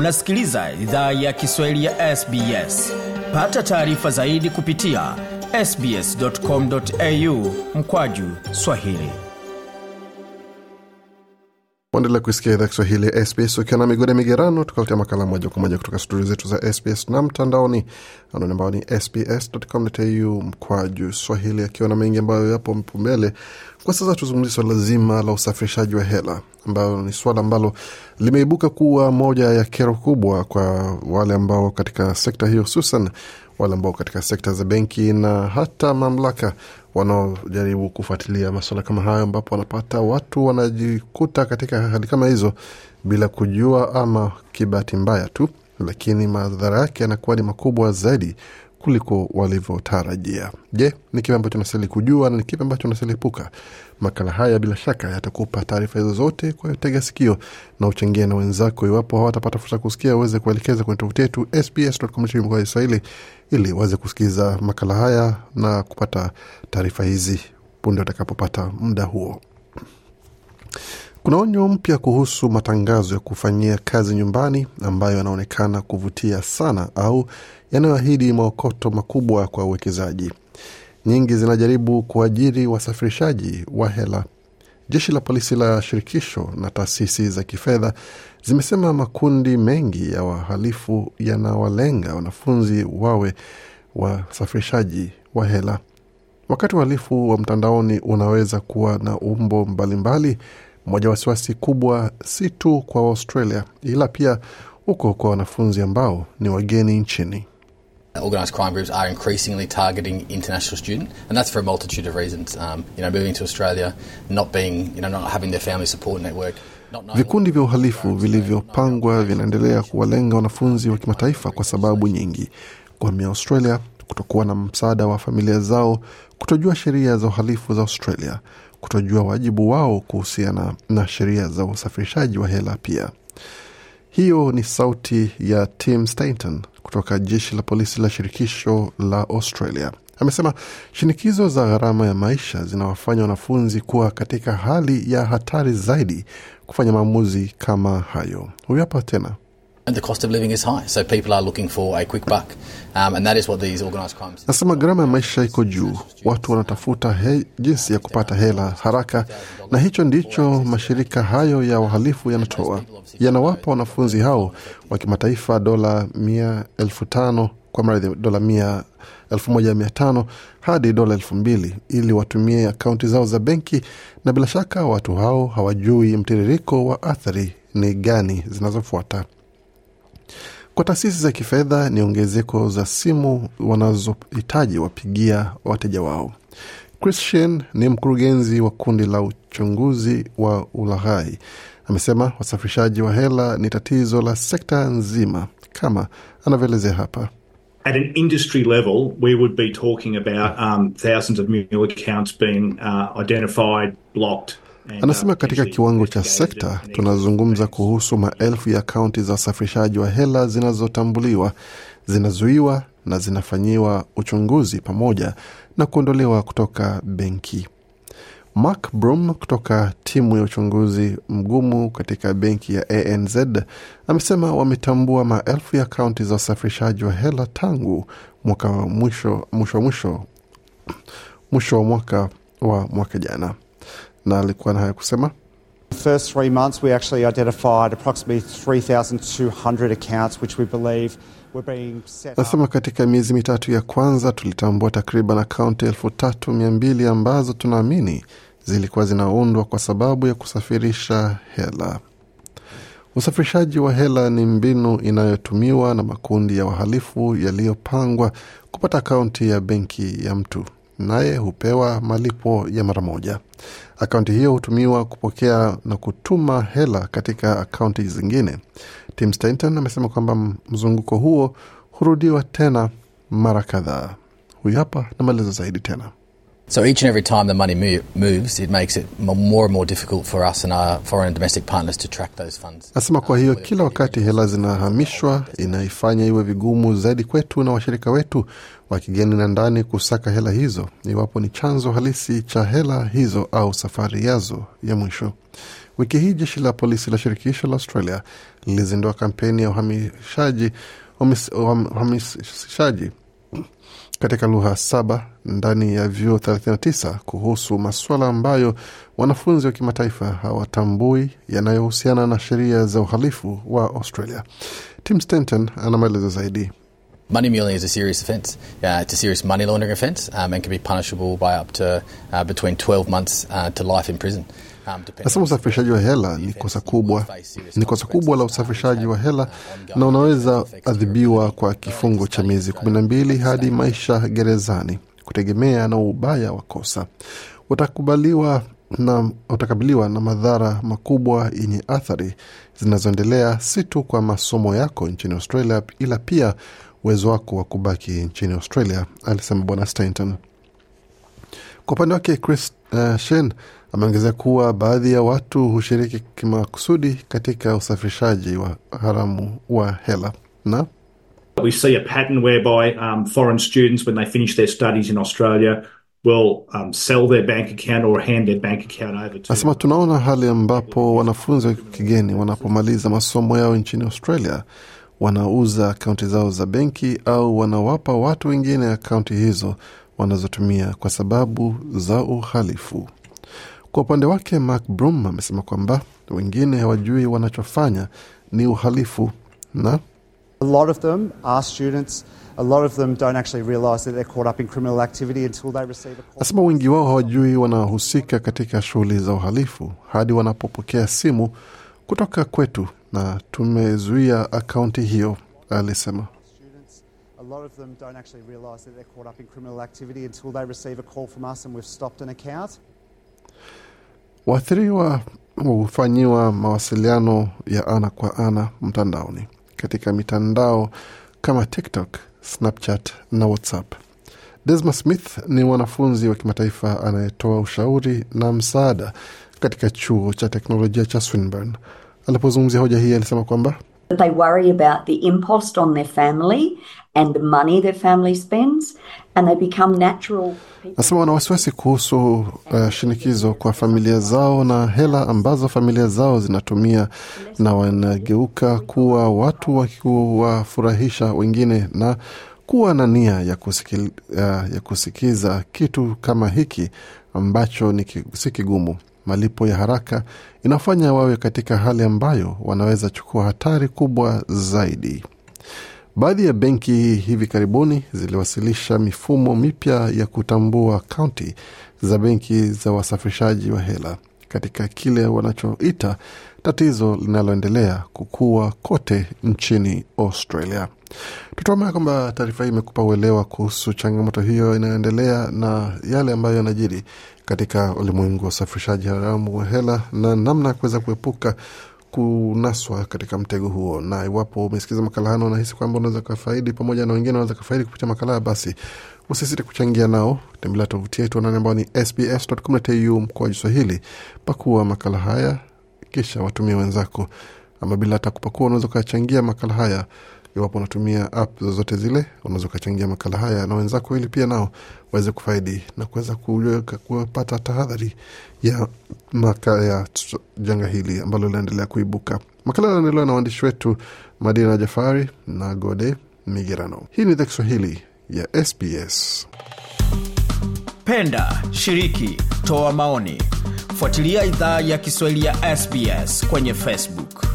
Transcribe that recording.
unasikiliza idhaa ya kiswahili ya sbs pata taarifa zaidi kupitia sbscomau mkwaju swahili. Waendelea kuisikia idhaa kiswahili ya SBS ukiwa na migode migerano, tukaletea makala moja kwa moja kutoka studio zetu za SBS na mtandaoni anwani ambao ni sbs.com.au mkwaju swahili, akiwa na mengi ambayo yapo mbele kwa sasa. tuzungumzie swala zima la usafirishaji wa hela, ambayo ni swala ambalo limeibuka kuwa moja ya kero kubwa kwa wale ambao katika sekta hiyo, hususan wale ambao katika sekta za benki na hata mamlaka wanaojaribu kufuatilia masuala kama hayo, ambapo wanapata watu wanajikuta katika hali kama hizo bila kujua ama kibahati mbaya tu, lakini madhara yake yanakuwa ni makubwa zaidi kuliko walivyotarajia. Je, ni kipi ambacho unastahili kujua na ni kipi ambacho unastahili epuka? Makala haya bila shaka yatakupa taarifa hizo zote, kwa hiyo tega sikio na uchangie na wenzako. Iwapo hawatapata fursa kusikia, waweze kuelekeza kwenye tovuti yetu sbs.com.au Swahili ili waweze kusikiza makala haya na kupata taarifa hizi punde watakapopata muda huo. Kuna onyo mpya kuhusu matangazo ya kufanyia kazi nyumbani ambayo yanaonekana kuvutia sana au yanayoahidi maokoto makubwa kwa uwekezaji. Nyingi zinajaribu kuajiri wasafirishaji wa hela. Jeshi la polisi la shirikisho na taasisi za kifedha zimesema makundi mengi ya wahalifu yanawalenga wanafunzi wawe wasafirishaji wa hela. Wakati uhalifu wa mtandaoni unaweza kuwa na umbo mbalimbali, moja wasiwasi kubwa si tu kwa Australia ila pia huko kwa wanafunzi ambao ni wageni nchini. Organised crime groups are increasingly targeting international students, and that's for a multitude of reasons. Um, you know, moving to Australia, not being, you know, not having their family support network. Vikundi vya uhalifu vilivyopangwa vinaendelea kuwalenga wanafunzi wa kimataifa kwa sababu nyingi: kuhamia Australia, kutokuwa na msaada wa familia zao, kutojua sheria za uhalifu za Australia, kutojua wajibu wao kuhusiana na sheria za usafirishaji wa hela pia. Hiyo ni sauti ya Tim Stanton kutoka jeshi la polisi la shirikisho la Australia. Amesema shinikizo za gharama ya maisha zinawafanya wanafunzi kuwa katika hali ya hatari zaidi kufanya maamuzi kama hayo. Huyu hapa tena. The cost of living is high, so people are looking for a quick buck, um, and that is what these organized crimes. Nasema gharama ya maisha iko juu, watu wanatafuta he, jinsi ya kupata hela haraka, na hicho ndicho mashirika hayo ya wahalifu yanatoa. Yanawapa wanafunzi hao wa kimataifa dola mia elfu tano kwa mradhi, dola mia elfu moja mia tano hadi dola elfu mbili ili watumie akaunti zao za benki, na bila shaka watu hao hawajui mtiririko wa athari ni gani zinazofuata. Kwa taasisi za kifedha ni ongezeko za simu wanazohitaji wapigia wateja wao. Christian ni mkurugenzi wa kundi la uchunguzi wa ulaghai. Amesema wasafirishaji wa hela ni tatizo la sekta nzima, kama anavyoelezea hapa. At an industry level, we would be talking about um, thousands of mule accounts being uh, identified, blocked. Anasema katika kiwango cha sekta tunazungumza kuhusu maelfu ya kaunti za usafirishaji wa hela zinazotambuliwa, zinazuiwa na zinafanyiwa uchunguzi pamoja na kuondolewa kutoka benki. Mark Brum kutoka timu ya uchunguzi mgumu katika benki ya ANZ amesema wametambua maelfu ya kaunti za usafirishaji wa hela tangu mwaka wa mwisho mwisho mwisho mwisho wa mwaka wa mwaka jana, na alikuwa na haya kusema The first three months, we actually identified approximately 3,200 accounts, which we believe were being set up. Nasema katika miezi mitatu ya kwanza tulitambua takriban akaunti elfu tatu mia mbili ambazo tunaamini zilikuwa zinaundwa kwa sababu ya kusafirisha hela. Usafirishaji wa hela ni mbinu inayotumiwa na makundi ya wahalifu yaliyopangwa kupata akaunti ya benki ya mtu, naye hupewa malipo ya mara moja. Akaunti hiyo hutumiwa kupokea na kutuma hela katika akaunti zingine. Tim Stanton amesema kwamba mzunguko huo hurudiwa tena mara kadhaa. Huyu hapa na maelezo zaidi tena. So each and every time the money moves, it makes it more and more difficult for us and our foreign and domestic partners to track those funds. Nasema kwa hiyo kila wakati hela zinahamishwa inaifanya iwe vigumu zaidi kwetu na washirika wetu wa kigeni na ndani kusaka hela hizo, iwapo ni chanzo halisi cha hela hizo au safari yazo ya mwisho. Wiki hii jeshi la polisi la shirikisho la Australia lilizindua kampeni ya uhamishaji uhamishaji katika lugha saba ndani ya vyuo 39 kuhusu masuala ambayo wanafunzi wa kimataifa hawatambui yanayohusiana na sheria za uhalifu wa Australia. Tim Stanton ana maelezo zaidi. Money muling is a serious offence. Uh, um, uh, between 12 months uh, to life in prison. Nasema usafirishaji wa hela ni kosa kubwa, ni kosa kubwa la usafirishaji wa hela na unaweza adhibiwa kwa kifungo cha miezi kumi na mbili hadi maisha gerezani kutegemea na ubaya wa kosa. Utakubaliwa na utakabiliwa na madhara makubwa yenye athari zinazoendelea si tu kwa masomo yako nchini Australia, ila pia uwezo wako wa kubaki nchini Australia, alisema Bwana Stanton. Kwa upande wake Chris uh, Shen ameongezea kuwa baadhi ya watu hushiriki kimakusudi katika usafirishaji wa haramu wa hela na We see a pattern whereby um, foreign students, when they finish their studies in Australia, will um, sell their bank account or hand their bank account over to. Nasema tunaona hali ambapo wanafunzi wa kigeni wanapomaliza masomo yao nchini Australia wanauza akaunti zao za benki au wanawapa watu wengine akaunti hizo wanazotumia kwa sababu za uhalifu. Kwa upande wake, Mark Brum amesema kwamba wengine hawajui wanachofanya ni uhalifu na A lot of them are students. A lot of them don't actually realise that they're caught up in criminal activity until they receive a call. Nasema wengi wao hawajui wanahusika katika shughuli za uhalifu hadi wanapopokea simu kutoka kwetu na tumezuia akaunti hiyo, alisema. A lot of them don't actually realise that they're caught up in criminal activity until they receive a call from us and we've stopped an account. Waathiriwa hufanyiwa mawasiliano ya ana kwa ana mtandaoni katika mitandao kama TikTok, Snapchat na WhatsApp. Desma Smith ni mwanafunzi wa kimataifa anayetoa ushauri na msaada katika chuo cha teknolojia cha Swinburne. Alipozungumzia hoja hii, alisema kwamba They worry about the impost on their family and the money their family spends, and they become natural. Nasema wana wasiwasi kuhusu uh, shinikizo kwa familia zao na hela ambazo familia zao zinatumia, na wanageuka kuwa watu wakiwafurahisha wengine na kuwa na nia ya, kusikil, uh, ya kusikiza kitu kama hiki ambacho ni si kigumu. Malipo ya haraka inafanya wawe katika hali ambayo wanaweza chukua hatari kubwa zaidi. Baadhi ya benki hivi karibuni ziliwasilisha mifumo mipya ya kutambua akaunti za benki za wasafirishaji wa hela katika kile wanachoita tatizo linaloendelea kukua kote nchini Australia. Tutuamaya kwamba taarifa hii imekupa uelewa kuhusu changamoto hiyo inayoendelea na yale ambayo yanajiri katika ulimwengu wa usafirishaji haramu wa hela na namna ya kuweza kuepuka kunaswa katika mtego huo. Na iwapo umesikiza makala hano unahisi kwamba unaweza kafaidi pamoja na wengine wanaweza kafaidi kupitia makala basi usisite kuchangia nao. Tembelea tovuti yetu anani ambao ni sbs.com.au mkoa Swahili. Pakua makala haya kisha watumie wenzako, ama bila hata kupakua, unaweza ukachangia makala haya iwapo unatumia app zozote zile, unaweza ukachangia makala haya na wenzako, ili pia nao waweze kufaidi na kuweza kupata tahadhari ya maka ya janga hili ambalo linaendelea kuibuka. Makala yanaendelewa na waandishi wetu Madina Jafari na Gode Migerano. Hii ni idhaa Kiswahili ya SBS. Penda, shiriki, toa maoni. Fuatilia idhaa ya Kiswahili ya SBS kwenye Facebook.